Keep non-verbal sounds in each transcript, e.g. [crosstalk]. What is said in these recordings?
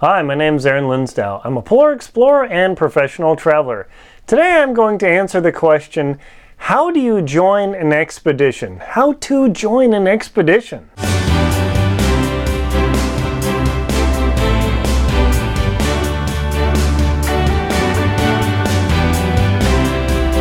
Hi, my name is Aaron Linsdau. I'm a polar explorer and professional traveler. Today I'm going to answer the question How do you join an expedition? How to join an expedition?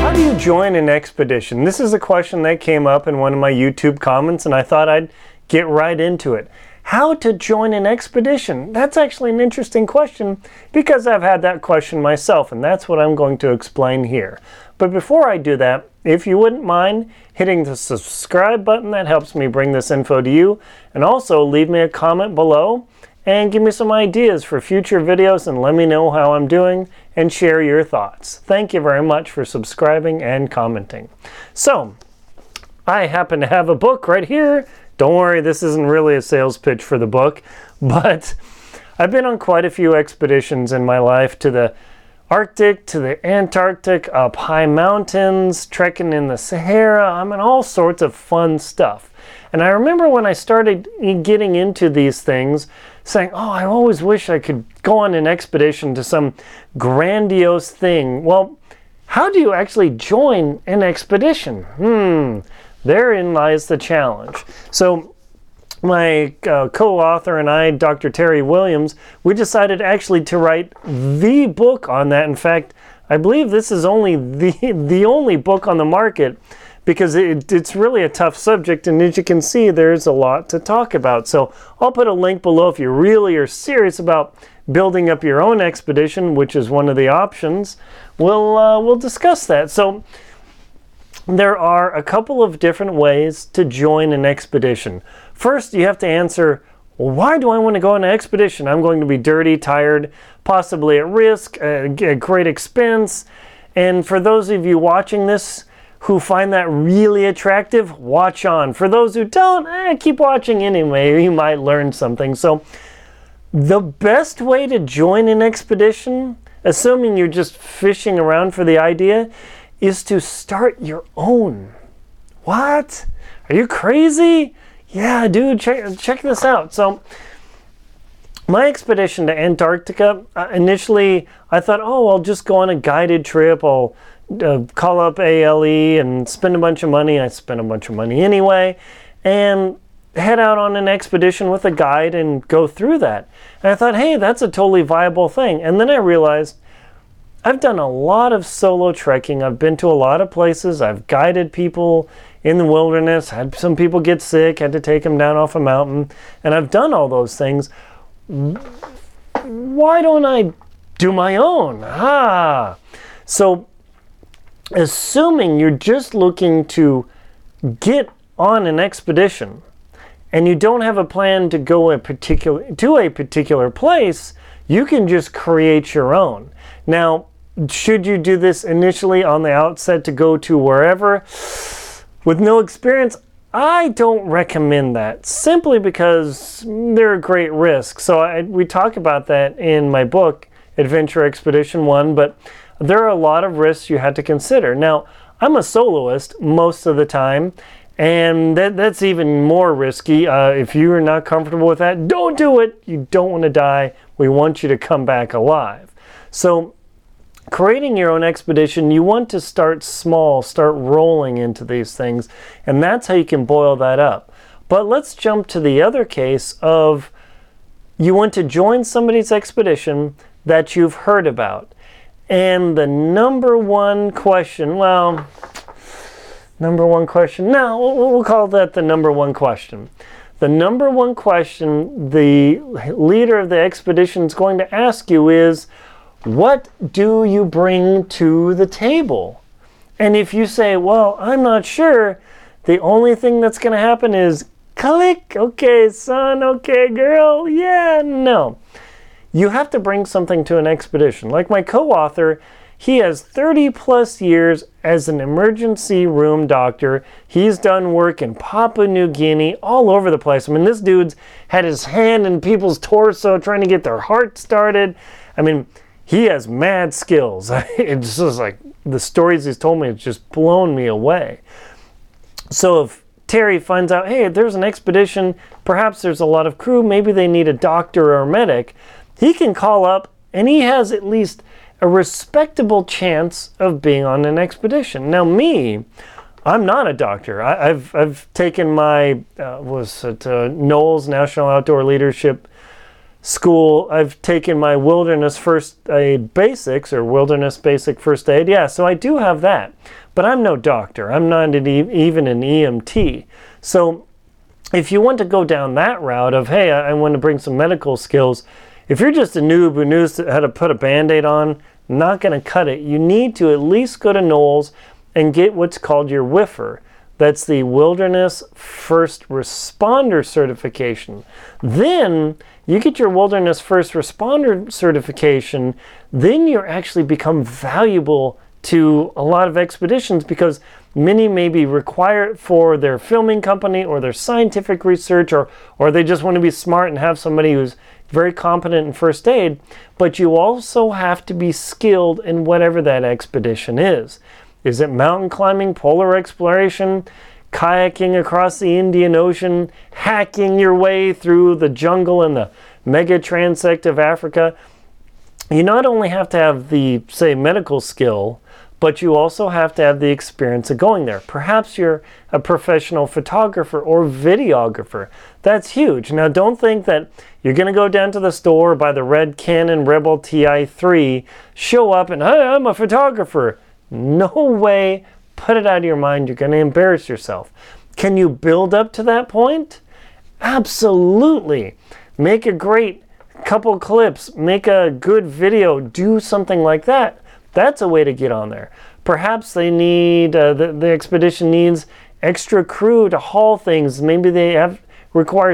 How do you join an expedition? This is a question that came up in one of my YouTube comments, and I thought I'd get right into it. How to join an expedition? That's actually an interesting question because I've had that question myself, and that's what I'm going to explain here. But before I do that, if you wouldn't mind hitting the subscribe button, that helps me bring this info to you, and also leave me a comment below and give me some ideas for future videos and let me know how I'm doing and share your thoughts. Thank you very much for subscribing and commenting. So, I happen to have a book right here don't worry, this isn't really a sales pitch for the book, [laughs] but I've been on quite a few expeditions in my life to the Arctic, to the Antarctic, up high mountains, trekking in the Sahara. I mean, all sorts of fun stuff. And I remember when I started getting into these things, saying, Oh, I always wish I could go on an expedition to some grandiose thing. Well, how do you actually join an expedition? Hmm, Therein lies the challenge. So, my uh, co author and I, Dr. Terry Williams, we decided actually to write the book on that. In fact, I believe this is only the, [laughs] the only book on the market because it, it's really a tough subject. And as you can see, there's a lot to talk about. So I'll put a link below if you really are serious about building up your own expedition, which is one of the options. We'll, uh, we'll discuss that. So there are a couple of different ways to join an expedition. First, you have to answer well, why do I want to go on an expedition? I'm going to be dirty, tired, possibly at risk, at great expense. And for those of you watching this who find that really attractive, watch on. For those who don't, eh, keep watching anyway. [laughs] You might learn something. So, the best way to join an expedition, assuming you're just fishing around for the idea, is to start your own. What? Are you crazy? Yeah, dude, check, check this out. So, my expedition to Antarctica, uh, initially I thought, oh, I'll just go on a guided trip. I'll uh, call up ALE and spend a bunch of money. I spent a bunch of money anyway. And head out on an expedition with a guide and go through that. And I thought, hey, that's a totally viable thing. And then I realized I've done a lot of solo trekking. I've been to a lot of places. I've guided people in the wilderness, had some people get sick, had to take them down off a mountain, and I've done all those things. Why don't I do my own? Ah. So, assuming you're just looking to get on an expedition and you don't have a plan to go a particular to a particular place, you can just create your own. Now, should you do this initially on the outset to go to wherever with no experience? I don't recommend that simply because they're a great risk. So I, we talk about that in my book, Adventure Expedition 1, but there are a lot of risks you had to consider. Now, I'm a soloist most of the time, and that, that's even more risky. Uh, if you are not comfortable with that, don't do it. You don't want to die. We want you to come back alive. So creating your own expedition, you want to start small, start rolling into these things, and that's how you can boil that up. But let's jump to the other case of you want to join somebody's expedition that you've heard about. And the number one question, well, number one question, no, we'll call that the number one question. The number one question the leader of the expedition is going to ask you is, what do you bring to the table? And if you say, well, I'm not sure, the only thing that's going to happen is click, okay, son, okay, girl, yeah, no. You have to bring something to an expedition. Like my co author, he has 30 plus years as an emergency room doctor. He's done work in Papua New Guinea, all over the place. I mean, this dude's had his hand in people's torso trying to get their heart started. I mean, he has mad skills. [laughs] it's just like the stories he's told me, it's just blown me away. So if Terry finds out, hey, there's an expedition, perhaps there's a lot of crew, maybe they need a doctor or a medic, he can call up and he has at least a respectable chance of being on an expedition. Now, me, I'm not a doctor. I, have I've taken my uh, was at uh, NOLS National Outdoor Leadership School. I've taken my wilderness first aid basics or wilderness basic first aid. Yeah, so I do have that, but I'm no doctor. I'm not an e- even an EMT. So if you want to go down that route of hey, I, I want to bring some medical skills. If you're just a noob who knows how to put a band-aid on, not going to cut it. You need to at least go to NOLS and get what's called your WIFR. That's the Wilderness First Responder Certification. Then you get your Wilderness First Responder certification, then you actually become valuable to a lot of expeditions because many may be required for their filming company or their scientific research or, or they just want to be smart and have somebody who's very competent in first aid, but you also have to be skilled in whatever that expedition is. Is it mountain climbing, polar exploration, kayaking across the Indian Ocean, hacking your way through the jungle and the mega transect of Africa? You not only have to have the, say, medical skill, but you also have to have the experience of going there. Perhaps you're a professional photographer or videographer. That's huge. Now, don't think that you're going to go down to the store, buy the red Canon Rebel TI3, show up, and hey, I'm a photographer. No way. Put it out of your mind. You're going to embarrass yourself. Can you build up to that point? Absolutely. Make a great couple clips, make a good video, do something like that. That's a way to get on there. Perhaps they need, uh, the, the expedition needs extra crew to haul things. Maybe they have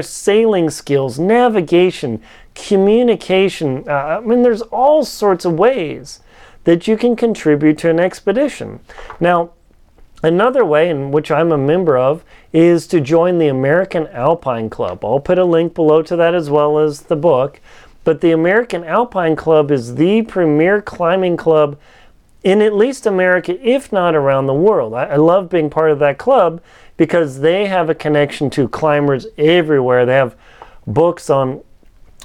sailing skills, navigation, communication. Uh, I mean, there's all sorts of ways that you can contribute to an expedition. Now, another way in which I'm a member of is to join the American Alpine Club. I'll put a link below to that as well as the book. But the American Alpine Club is the premier climbing club in at least America, if not around the world. I, I, love being part of that club because they have a connection to climbers everywhere. They have books on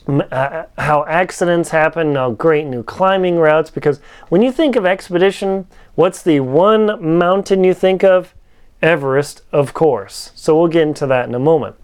uh, how accidents happen, now great new climbing routes. Because when you think of expedition, what's the one mountain you think of? Everest, of course. So we'll get into that in a moment.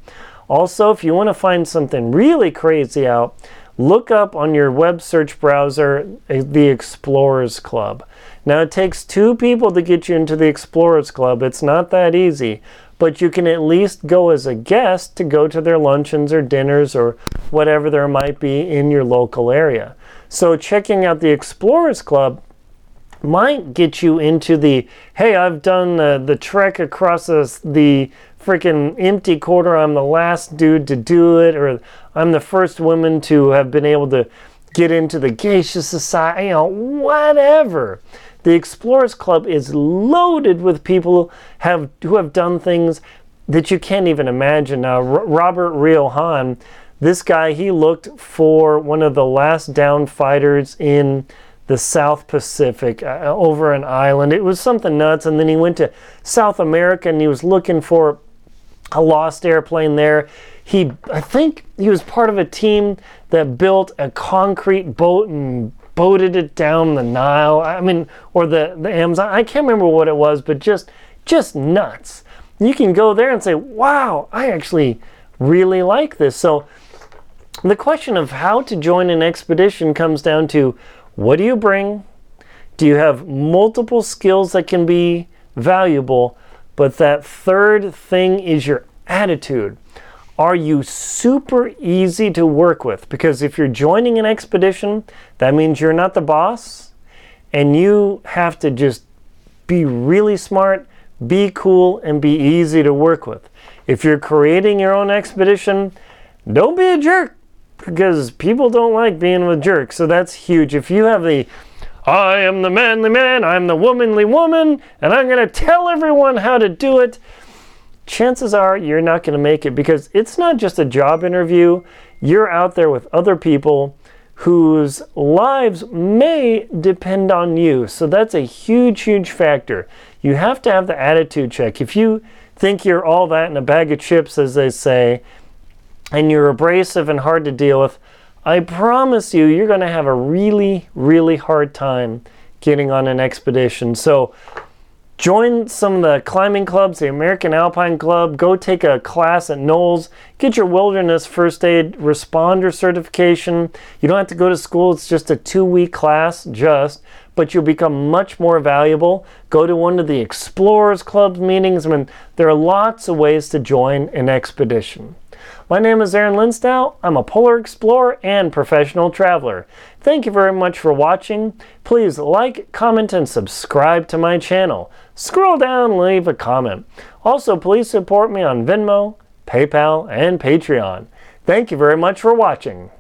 Also, if you want to find something really crazy out, look up on your web search browser uh, the Explorers Club. Now, it takes two people to get you into the Explorers Club. It's not that easy but you can at least go as a guest to go to their luncheons or dinners or whatever there might be in your local area. So, checking out the Explorers Club might get you into the hey, I've done the, the trek across the, the freaking empty quarter, I'm the last dude to do it, or I'm the first woman to have been able to get into the Geisha Society, you know, whatever. The Explorers Club is loaded with people have, who have done things that you can't even imagine. Now, R- Robert Riojan, this guy, he looked for one of the last down fighters in the South Pacific uh, over an island. It was something nuts. And then he went to South America and he was looking for a lost airplane there. He, I think he was part of a team that built a concrete boat and boated it down the Nile. I mean, or the, the Amazon. I can't remember what it was, but just just nuts. You can go there and say, wow, I actually really like this. So the question of how to join an expedition comes down to what do you bring? Do you have multiple skills that can be valuable? But that third thing is your attitude. Are you super easy to work with? Because if you're joining an expedition, that means you're not the boss and you have to just be really smart, be cool, and be easy to work with. If you're creating your own expedition, don't be a jerk because people don't like being with jerks. So that's huge. If you have the I am the manly man, I'm the womanly woman, and I'm going to tell everyone how to do it chances are you're not going to make it because it's not just a job interview. You're out there with other people whose lives may depend on you. So that's a huge, huge factor. You have to have the attitude check. If you think you're all that in a bag of chips, as they say, and you're abrasive and hard to deal with, I promise you, you're going to have a really, really hard time getting on an expedition. So, join some of the climbing clubs, the American Alpine Club, go take a class at NOLS, get your wilderness first aid responder certification. You don't have to go to school, it's just a two week class, just, but you'll become much more valuable. Go to one of the Explorers Club meetings. I mean, there are lots of ways to join an expedition. My name is Aaron Linsdau. I'm a polar explorer and professional traveler. Thank you very much for watching. Please like, comment, and subscribe to my channel. Scroll down leave a comment. Also, please support me on Venmo, PayPal, and Patreon. Thank you very much for watching.